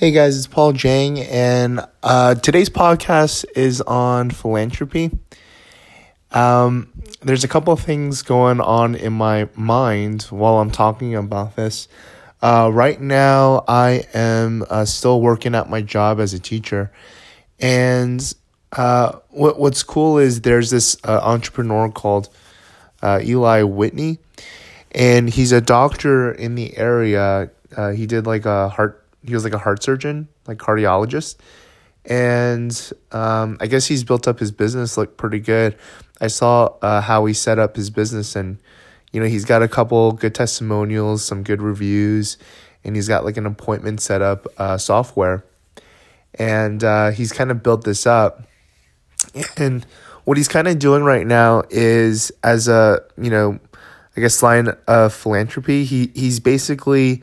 Hey guys, it's Paul Jang, and uh, today's podcast is on philanthropy. Um, there's a couple of things going on in my mind while I'm talking about this. Uh, right now, I am uh, still working at my job as a teacher, and uh, what what's cool is there's this uh, entrepreneur called uh, Eli Whitney, and he's a doctor in the area. he did like a heart he was like a heart surgeon, like cardiologist. And um, I guess he's built up his business like pretty good. I saw uh, how he set up his business, and you know he's got a couple good testimonials, some good reviews, and he's got like an appointment set up uh, software, and uh, he's kind of built this up. And what he's kind of doing right now is as a you know, I guess line of philanthropy. He he's basically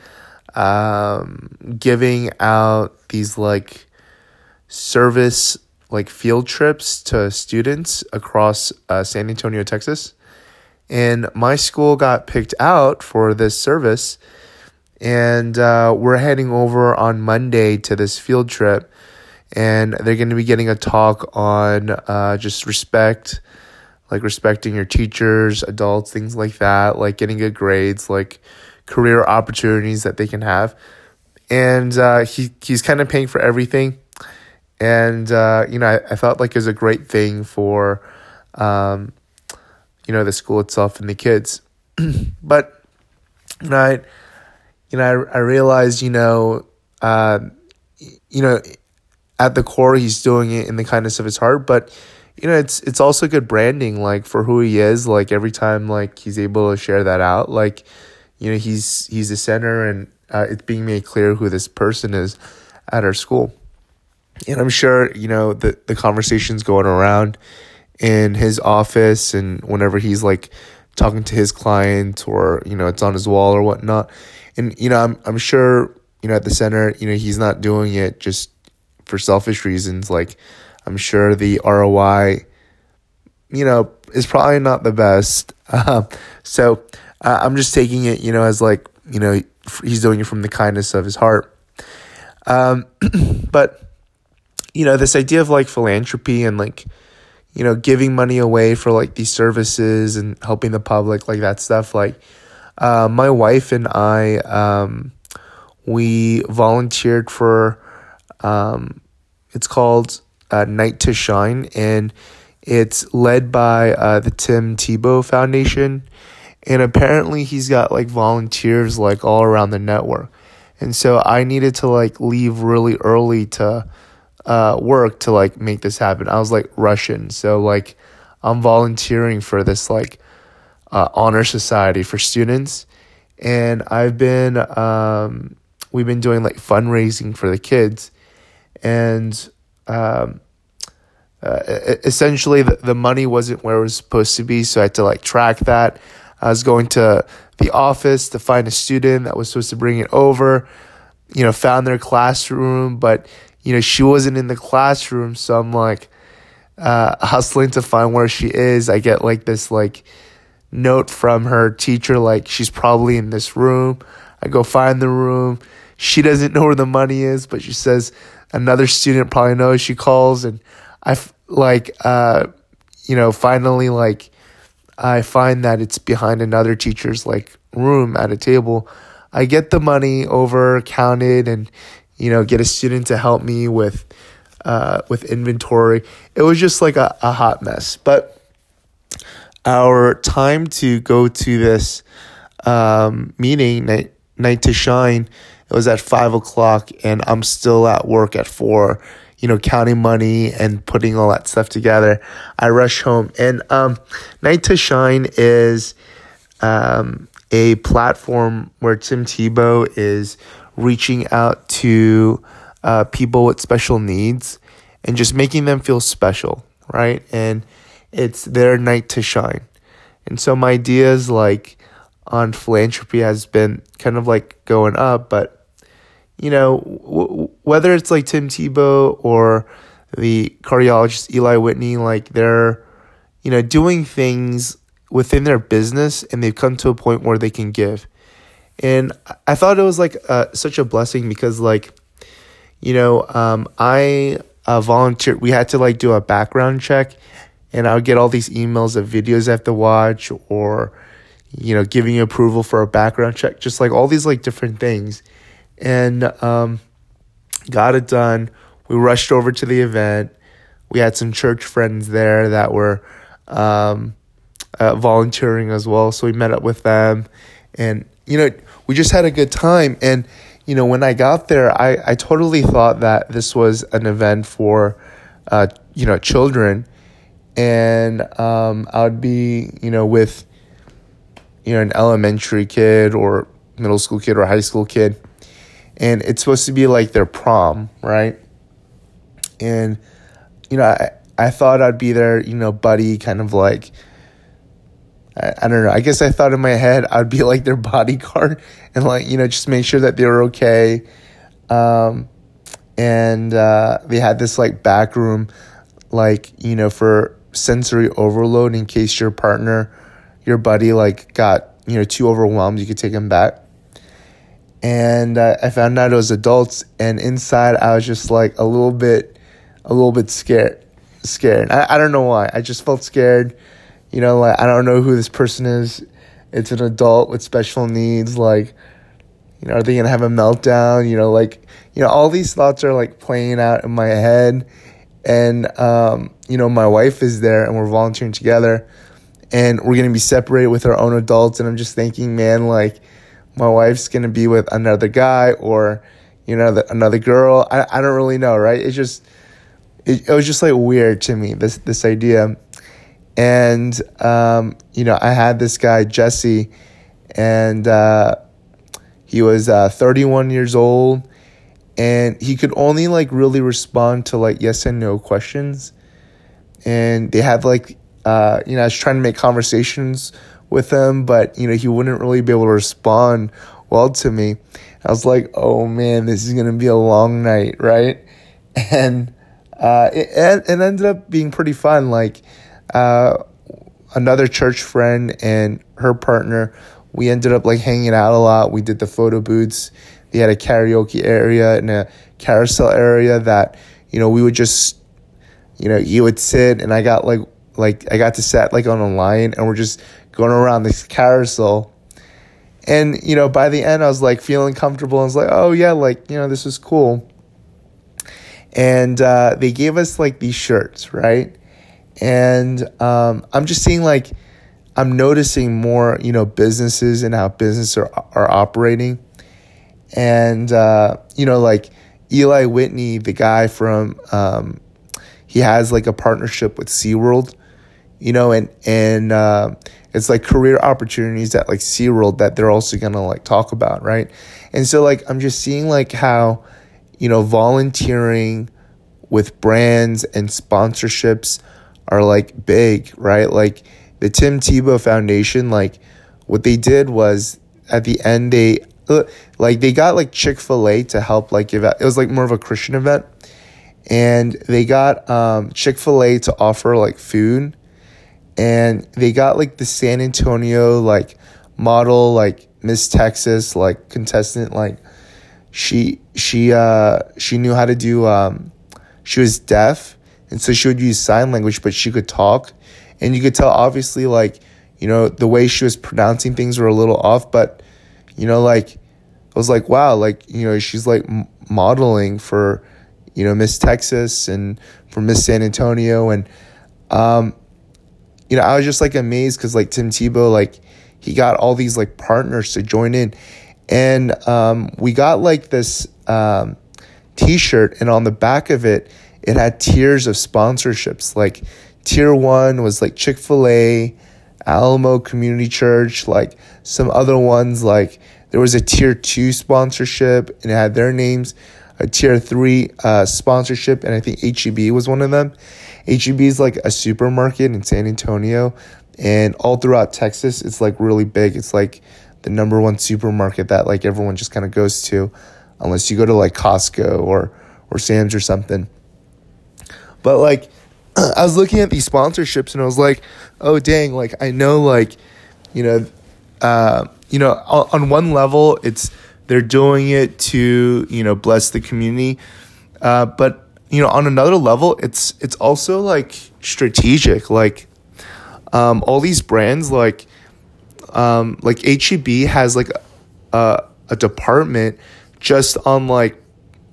um, giving out these like service like field trips to students across uh, San Antonio, Texas. And my school got picked out for this service. And uh, we're heading over on Monday to this field trip. And they're going to be getting a talk on uh, just respect, like respecting your teachers, adults, things like that, like getting good grades, like career opportunities that they can have. And uh, he he's kind of paying for everything. And, uh, you know, I, I felt like it was a great thing for, um, you know, the school itself and the kids. but, you know, I, you know, I, I realized, you know, uh, you know, at the core, he's doing it in the kindness of his heart, but you know, it's it's also good branding, like for who he is. Like every time, like he's able to share that out, like you know he's he's the center and uh, it's being made clear who this person is at our school. And i'm sure you know the the conversations going around in his office and whenever he's like talking to his client or you know it's on his wall or whatnot. And you know i'm i'm sure you know at the center you know he's not doing it just for selfish reasons. Like i'm sure the roi you know is probably not the best. Uh, so uh, I'm just taking it, you know, as like, you know, he's doing it from the kindness of his heart. Um, but, you know, this idea of like philanthropy and like, you know, giving money away for like these services and helping the public, like that stuff. Like, uh, my wife and I, um, we volunteered for, um, it's called uh, Night to Shine, and it's led by uh, the Tim Tebow Foundation and apparently he's got like volunteers like all around the network. And so i needed to like leave really early to uh, work to like make this happen. I was like russian. So like i'm volunteering for this like uh, honor society for students. And i've been um, we've been doing like fundraising for the kids. And um, uh, essentially the, the money wasn't where it was supposed to be. So i had to like track that I was going to the office to find a student that was supposed to bring it over. You know, found their classroom, but you know she wasn't in the classroom, so I'm like uh, hustling to find where she is. I get like this like note from her teacher, like she's probably in this room. I go find the room. She doesn't know where the money is, but she says another student probably knows. She calls, and I like uh, you know finally like I find that it's behind another teacher's like room at a table. I get the money over counted and you know get a student to help me with uh, with inventory. It was just like a, a hot mess. But our time to go to this um, meeting night night to shine it was at five o'clock and I'm still at work at four you know, counting money and putting all that stuff together, I rush home. And um, Night to Shine is um, a platform where Tim Tebow is reaching out to uh, people with special needs and just making them feel special, right? And it's their night to shine. And so my ideas like on philanthropy has been kind of like going up, but you know, w- whether it's like Tim Tebow or the cardiologist Eli Whitney, like they're, you know, doing things within their business and they've come to a point where they can give. And I thought it was like uh, such a blessing because, like, you know, um, I uh, volunteered. We had to like do a background check, and I would get all these emails of videos I have to watch, or you know, giving approval for a background check, just like all these like different things, and um, got it done. We rushed over to the event. We had some church friends there that were um, uh, volunteering as well, so we met up with them, and you know, we just had a good time and you know, when I got there, I, I totally thought that this was an event for, uh, you know, children. And um, I would be, you know, with, you know, an elementary kid or middle school kid or high school kid. And it's supposed to be like their prom, right? And, you know, I, I thought I'd be there, you know, buddy, kind of like, I, I don't know. I guess I thought in my head I'd be like their bodyguard and like you know just make sure that they were okay. Um, and uh, they had this like back room, like you know for sensory overload in case your partner, your buddy like got you know too overwhelmed, you could take him back. And uh, I found out it was adults, and inside I was just like a little bit, a little bit scared, scared. I, I don't know why. I just felt scared you know, like I don't know who this person is. It's an adult with special needs. Like, you know, are they gonna have a meltdown? You know, like, you know, all these thoughts are like playing out in my head. And um, you know, my wife is there and we're volunteering together and we're gonna be separated with our own adults and I'm just thinking, man, like my wife's gonna be with another guy or, you know, another girl. I, I don't really know, right? It's just it, it was just like weird to me, this this idea. And, um, you know, I had this guy, Jesse, and uh, he was uh, 31 years old. And he could only like really respond to like yes and no questions. And they had like, uh, you know, I was trying to make conversations with him, but, you know, he wouldn't really be able to respond well to me. I was like, oh man, this is to be a long night, right? And uh, it, it ended up being pretty fun. Like, uh, another church friend and her partner. We ended up like hanging out a lot. We did the photo booths. They had a karaoke area and a carousel area that you know we would just you know you would sit and I got like like I got to sit like on a line and we're just going around this carousel. And you know by the end I was like feeling comfortable. I was like oh yeah like you know this is cool. And uh, they gave us like these shirts right and um, I'm just seeing like I'm noticing more, you know, businesses and how businesses are are operating, and uh, you know, like Eli Whitney, the guy from, um, he has like a partnership with SeaWorld, you know, and and uh, it's like career opportunities at like SeaWorld that they're also gonna like talk about, right? And so like I'm just seeing like how, you know, volunteering with brands and sponsorships are like big, right? Like the Tim Tebow Foundation, like what they did was at the end they uh, like they got like Chick Fil A to help like give out. It was like more of a Christian event, and they got um, Chick Fil A to offer like food, and they got like the San Antonio like model like Miss Texas like contestant like she she uh she knew how to do um she was deaf and so she would use sign language, but she could talk. And you could tell, obviously, like, you know, the way she was pronouncing things were a little off, but, you know, like, I was like, wow, like, you know, she's like modeling for, you know, Miss Texas and for Miss San Antonio. And, um, you know, I was just like amazed because, like, Tim Tebow, like, he got all these like partners to join in. And um, we got like this um, t shirt, and on the back of it, it had tiers of sponsorships. Like tier one was like Chick fil A, Alamo Community Church, like some other ones. Like there was a tier two sponsorship and it had their names, a tier three uh, sponsorship, and I think HEB was one of them. HEB is like a supermarket in San Antonio and all throughout Texas. It's like really big. It's like the number one supermarket that like everyone just kind of goes to, unless you go to like Costco or or Sam's or something. But like, I was looking at these sponsorships and I was like, oh dang, like I know like, you know, uh, you know, on, on one level it's they're doing it to you know bless the community uh, but you know on another level it's it's also like strategic like um, all these brands like um, like HEB has like a, a department just on like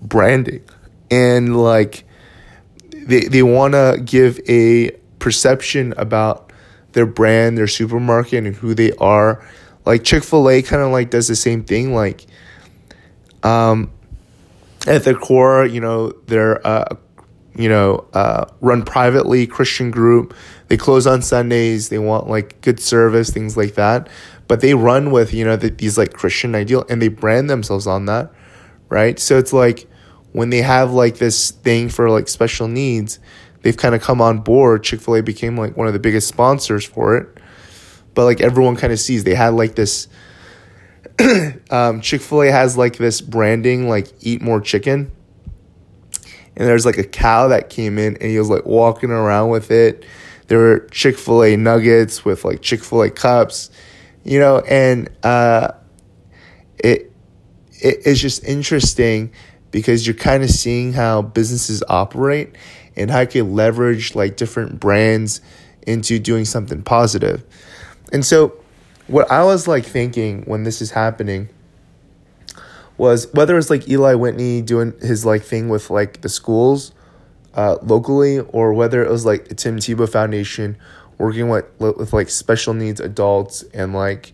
branding and like they they want to give a perception about their brand, their supermarket and who they are. Like Chick-fil-A kind of like does the same thing like um at their core, you know, they're uh you know, uh, run privately, Christian group. They close on Sundays. They want like good service, things like that. But they run with you know the, these like Christian ideal, and they brand themselves on that, right? So it's like when they have like this thing for like special needs, they've kind of come on board. Chick Fil A became like one of the biggest sponsors for it. But like everyone kind of sees, they had like this. um, Chick Fil A has like this branding, like eat more chicken and there's like a cow that came in and he was like walking around with it. There were Chick fil A nuggets with like Chick fil A cups, you know, and uh, it, it it's just interesting because you're kind of seeing how businesses operate and how you can leverage like different brands into doing something positive. And so what I was like thinking when this is happening was whether it's like Eli Whitney doing his like thing with like the schools uh, locally or whether it was like the Tim Tebow Foundation working with with like special needs adults and like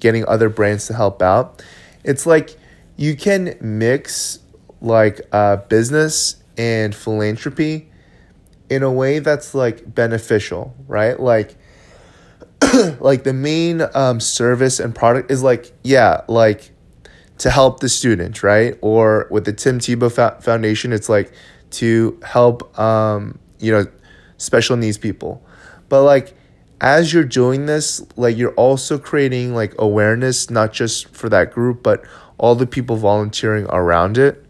getting other brands to help out. It's like you can mix like uh, business and philanthropy in a way that's like beneficial, right? Like like the main um, service and product is like yeah, like to help the student, right? Or with the Tim Tebow Foundation, it's like to help, um, you know, special needs people. But like, as you're doing this, like you're also creating like awareness, not just for that group, but all the people volunteering around it,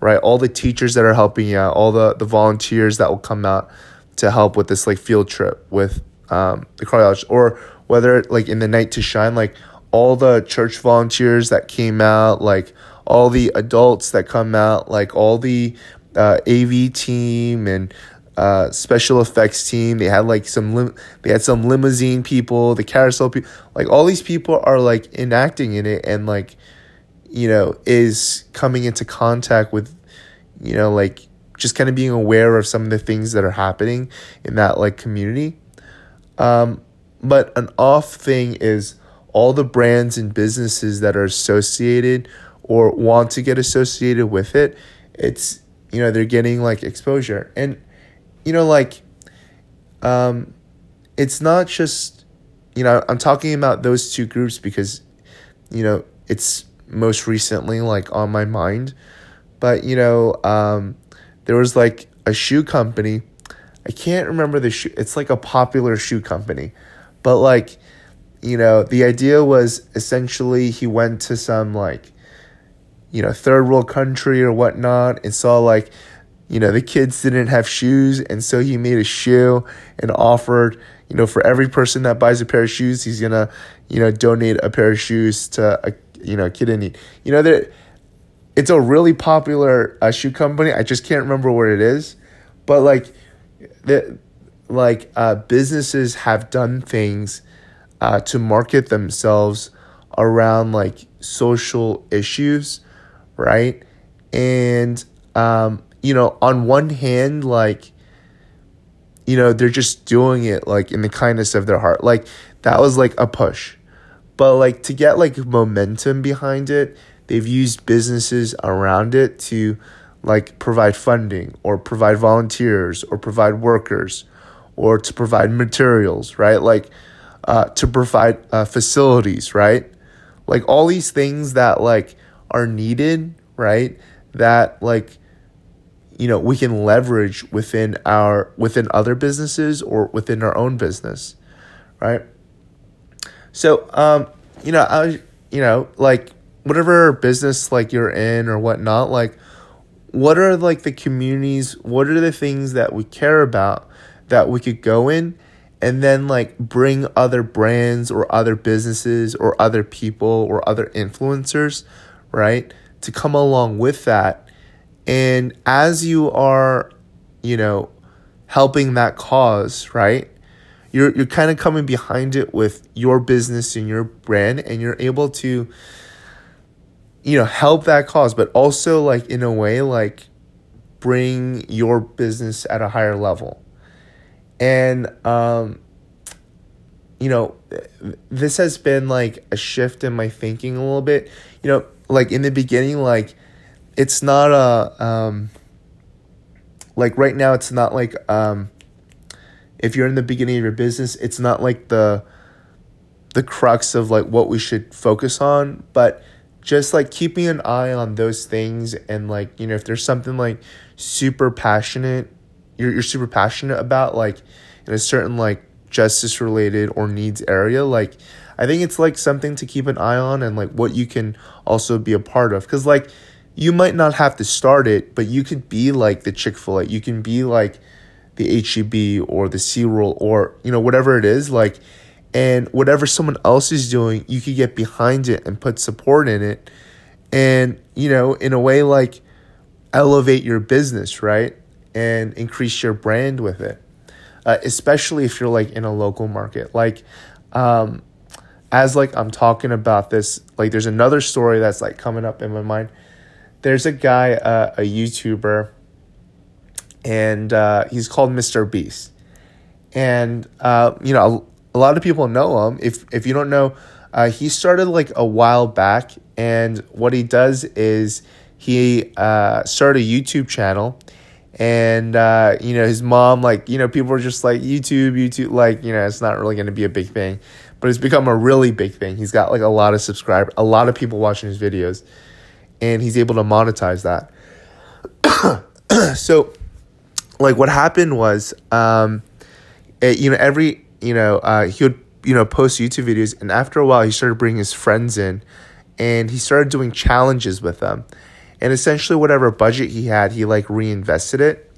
right? All the teachers that are helping you out, all the, the volunteers that will come out to help with this like field trip with um, the college, or whether like in the night to shine, like all the church volunteers that came out, like all the adults that come out, like all the uh, AV team and uh, special effects team. They had like some lim- they had some limousine people, the carousel people. Like all these people are like enacting in it and like you know is coming into contact with you know like just kind of being aware of some of the things that are happening in that like community. Um, but an off thing is all the brands and businesses that are associated or want to get associated with it, it's you know they're getting like exposure. And you know like um it's not just you know I'm talking about those two groups because you know it's most recently like on my mind. But you know um there was like a shoe company I can't remember the shoe it's like a popular shoe company but like you know, the idea was essentially he went to some like, you know, third world country or whatnot and saw like, you know, the kids didn't have shoes. And so he made a shoe and offered, you know, for every person that buys a pair of shoes, he's to, you know, donate a pair of shoes to a, you know, kid in need. You know, that it's a really popular uh, shoe company. I just can't remember what it is. But like, the, like uh, businesses have done things uh, to market themselves around like social issues, right? And, um, you know, on one hand, like, you know, they're just doing it like in the kindness of their heart. Like, that was like a push. But like to get like momentum behind it, they've used businesses around it to like provide funding or provide volunteers or provide workers or to provide materials, right? Like, uh, to provide uh, facilities, right? Like all these things that like are needed, right? That like you know we can leverage within our within other businesses or within our own business, right? So um, you know I you know like whatever business like you're in or whatnot, like what are like the communities? What are the things that we care about that we could go in and then like bring other brands or other businesses or other people or other influencers right? To come along with that. And as you are, you know, helping that cause, right? You're you're kind of coming behind it with your business and your brand and you're able to you know, help that cause, but also like in a way like bring your business at a higher level. And um you know, this has been like a shift in my thinking a little bit. You know, like in the beginning, like it's not a um like right now it's not like um if you're in the beginning of your business, it's not like the the crux of like what we should focus on, but just like keeping an eye on those things and like, you know, if there's something like super passionate, you're you're super passionate about like in a certain like justice related or needs area like i think it's like something to keep an eye on and like what you can also be a part of. Because like you might not have to start it but you could be like the chick-fil-a. You can be like the heb or the SeaWorld or you know whatever it is like and whatever someone else is doing you could get behind it and put support in it and you know in a way like elevate your business right and increase your brand with it uh, especially if you're like in a local market. Like, um, as like I'm talking about this, like there's another story that's like coming up in my mind. There's a guy, uh, a YouTuber, and uh, he's called Mr. Beast, and uh, you know a, lot of people know him. If if you don't know, uh, he started like a while back, and what he does is he uh, started a YouTube channel and uh, you know his mom like you know people were just like youtube youtube like you know it's not really going to be a big thing but it's become a really big thing he's got like a lot of subscribers a lot of people watching his videos and he's able to monetize that so like what happened was um it, you know every you know uh, he would you know post youtube videos and after a while he started bringing his friends in and he started doing challenges with them and essentially whatever budget he had, he like reinvested it.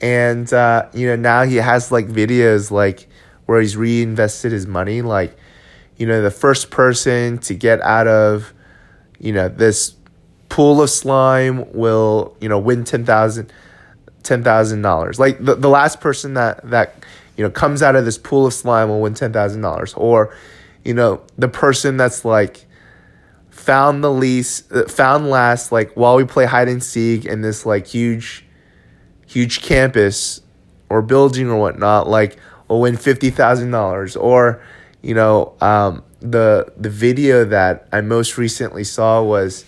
And uh, you know now he has like videos like where he's reinvested his money. Like you know the first person to get out of you know this pool of slime will you know win ten thousand ten thousand dollars. Like the, the last person that that you know comes out of this pool of slime will win ten thousand dollars. Or, you know, the person that's like found the least uh, found last like while we play hide and seek in this like huge huge campus or building or whatnot like will win fifty thousand dollars or you know um, the the video that I most recently saw was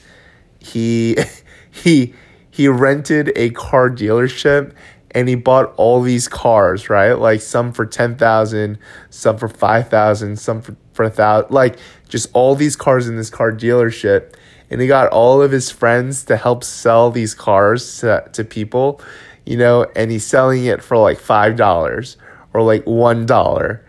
he he he rented a car dealership and he bought all these cars right? Like some for 10,000 some for 5,000 some for for a thousand like just all these cars in this car dealership. And he got all of his friends to help sell these cars to, to people you know and he's selling it for like five dollars or like one dollar.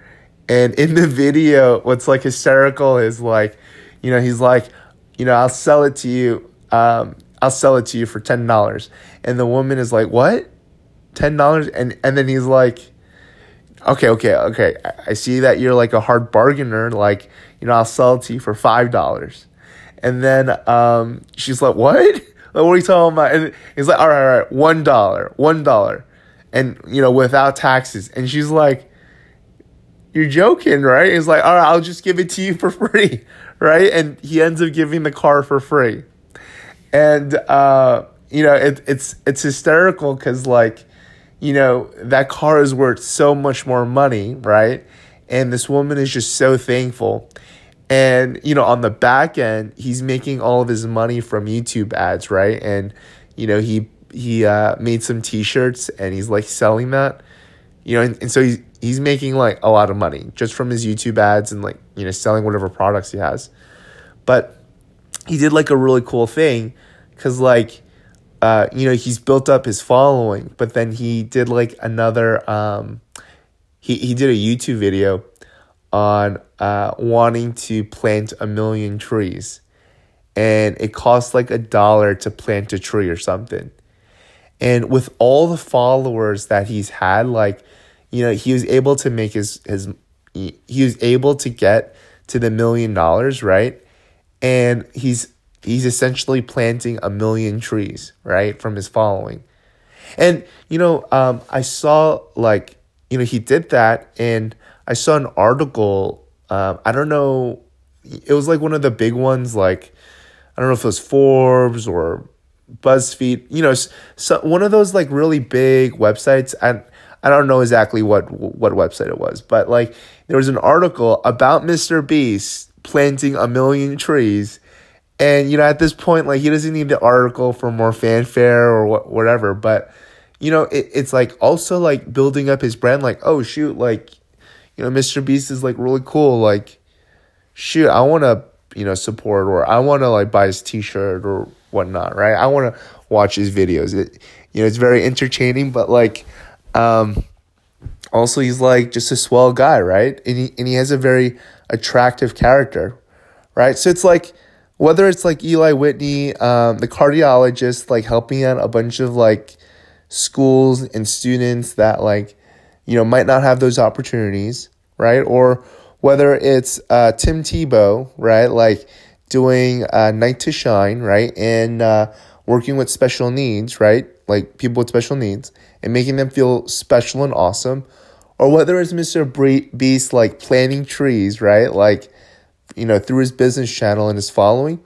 And in the video what's like hysterical is like you know he's like you know i'll sell it to you um, i'll sell it to you for ten dollars. And the woman is like what ten dollars and and then he's like okay, okay, okay. I see that you're like a hard bargainer. Like, you know, I'll sell it to you for five dollars. And then um, she's like, what? Like, what are you talking about? And he's like, all right, all right, one dollar, one dollar, and you know, without taxes. And she's like, you're joking, right? He's like, all right, I'll just give it to you for free, right? And he ends up giving the car for free, and uh, you know, it, it's it's hysterical because like you know, that car is worth so much more money, right? And this woman is just so thankful. And, you know, on the back end, he's making all of his money from YouTube ads, right? And, you know, he he uh, made some t-shirts and he's like selling that. You know, and, and so he's he's making like a lot of money just from his YouTube ads and like, you know, selling whatever products he has. But he did like a really cool thing cuz like uh, you know, he's built up his following, but then he did like another, um, he, he did a YouTube video on uh, wanting to plant a million trees. And it costs like a dollar to plant a tree or something. And with all the followers that he's had, like, you know, he was able to make his, his he was able to get to the million dollars, right? And he's he's essentially planting a million trees, right, from his following. And you know, um, I saw like you know he did that, and I saw an article. Um, I don't know, it was like one of the big ones, like I don't know if it was Forbes or BuzzFeed. You know, so one of those like really big websites, and I don't know exactly what what website it was, but like there was an article about Mr. Beast planting a million trees. And you know, at this point, like he doesn't need the article for more fanfare or what, whatever. But you know, it, it's like also like building up his brand. Like, oh shoot, like you know, Mr. Beast is like really cool. Like, shoot, I want to you know support or I want to like buy his T-shirt or whatnot, right? I want to watch his videos. It you know, it's very entertaining, but like, um, also he's like just a swell guy, right? And he and he has a very attractive character, right? So it's like whether it's like Eli Whitney, um, the cardiologist, like helping out a bunch of like schools and students that like you know might not have those opportunities, right? Or whether it's uh, Tim Tebow, right, like doing uh, Night to Shine, right, and uh, working with special needs, right, like people with special needs, and making them feel special and awesome or whether it's Mr. Beast like planting trees, right? Like, you know, through his business channel and his following.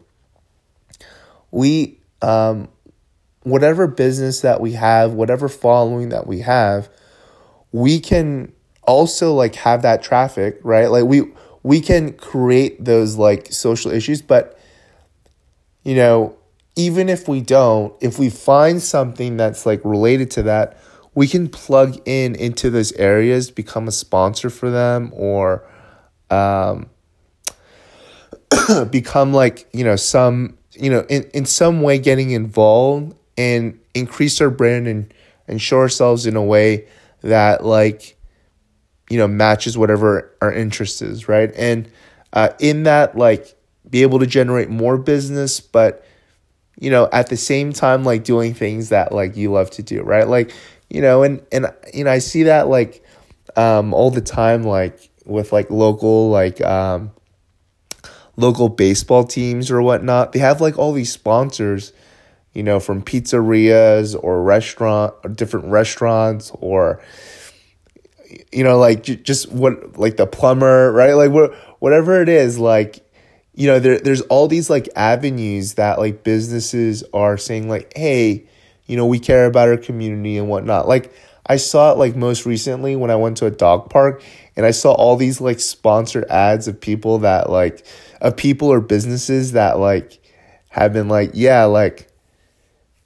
We, um, whatever business that we have, whatever following that we have, we can also like have that traffic, right? Like we we can create those like social issues, but you know, even if we don't, if we find something that's like related to that, we can plug in into those areas, become a sponsor for them, or um, become like you know some you know in, in some way getting involved and increase our brand and and show ourselves in a way that like you know matches whatever our interest is right? And uh, in that like be able to generate more business but you know at the same time like doing things that like you love to do right? Like you know, and and you know, I see that like um all the time, like with like local like um local baseball teams or whatnot. They have like all these sponsors, you know, from pizzerias or restaurant or different restaurants or you know like just what like the plumber right like what whatever it is like you know there there's all these like avenues that like businesses are saying like hey you know, we care about our community and whatnot. Like I saw it like most recently when I went to a dog park and I saw all these like sponsored ads of people that like of people or businesses that like have been like, yeah, like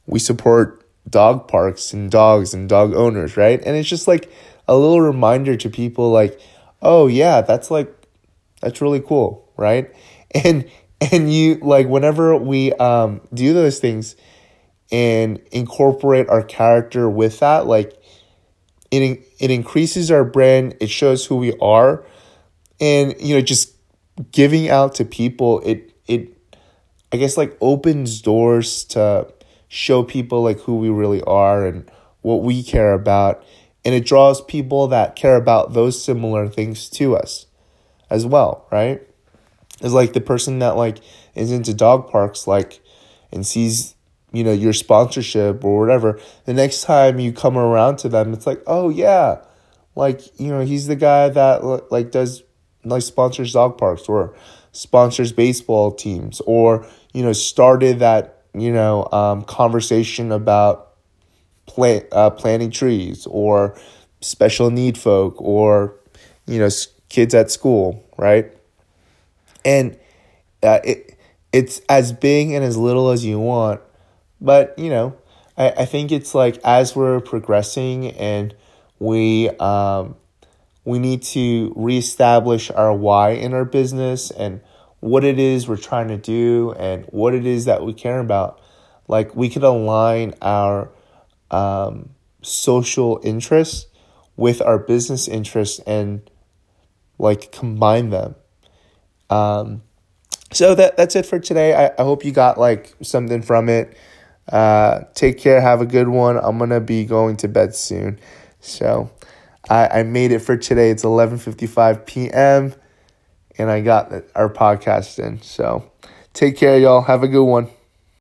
we support dog parks and dogs and dog owners, right? And it's just like a little reminder to people like, oh yeah, that's like that's really cool, right? And and you like whenever we um do those things, and incorporate our character with that like it it increases our brand it shows who we are and you know just giving out to people it it i guess like opens doors to show people like who we really are and what we care about. And it draws people that care about those similar things to us as well right? It's like the person that like is into dog parks like and sees you know your sponsorship or whatever the next time you come around to them it's like oh yeah like you know he's the guy that like does like sponsors dog parks or sponsors baseball teams or you know started that you know um, conversation about plant uh, planting trees or special need folk or you know kids at school right? And uh, it it's as big and as little as you want but, you know, I, I think it's like as we're progressing and we um, we need to reestablish our why in our business and what it is we're trying to do and what it is that we care about. Like we could align our um, social interests with our business interests and like combine them. Um, so that that's it for today. I, I hope you got like something from it. Uh, take care. Have a good one. I'm gonna be going to bed soon, so I, I made it for today. It's 11:55 p.m. and I got our podcast in. So Take care, y'all. Have a good one.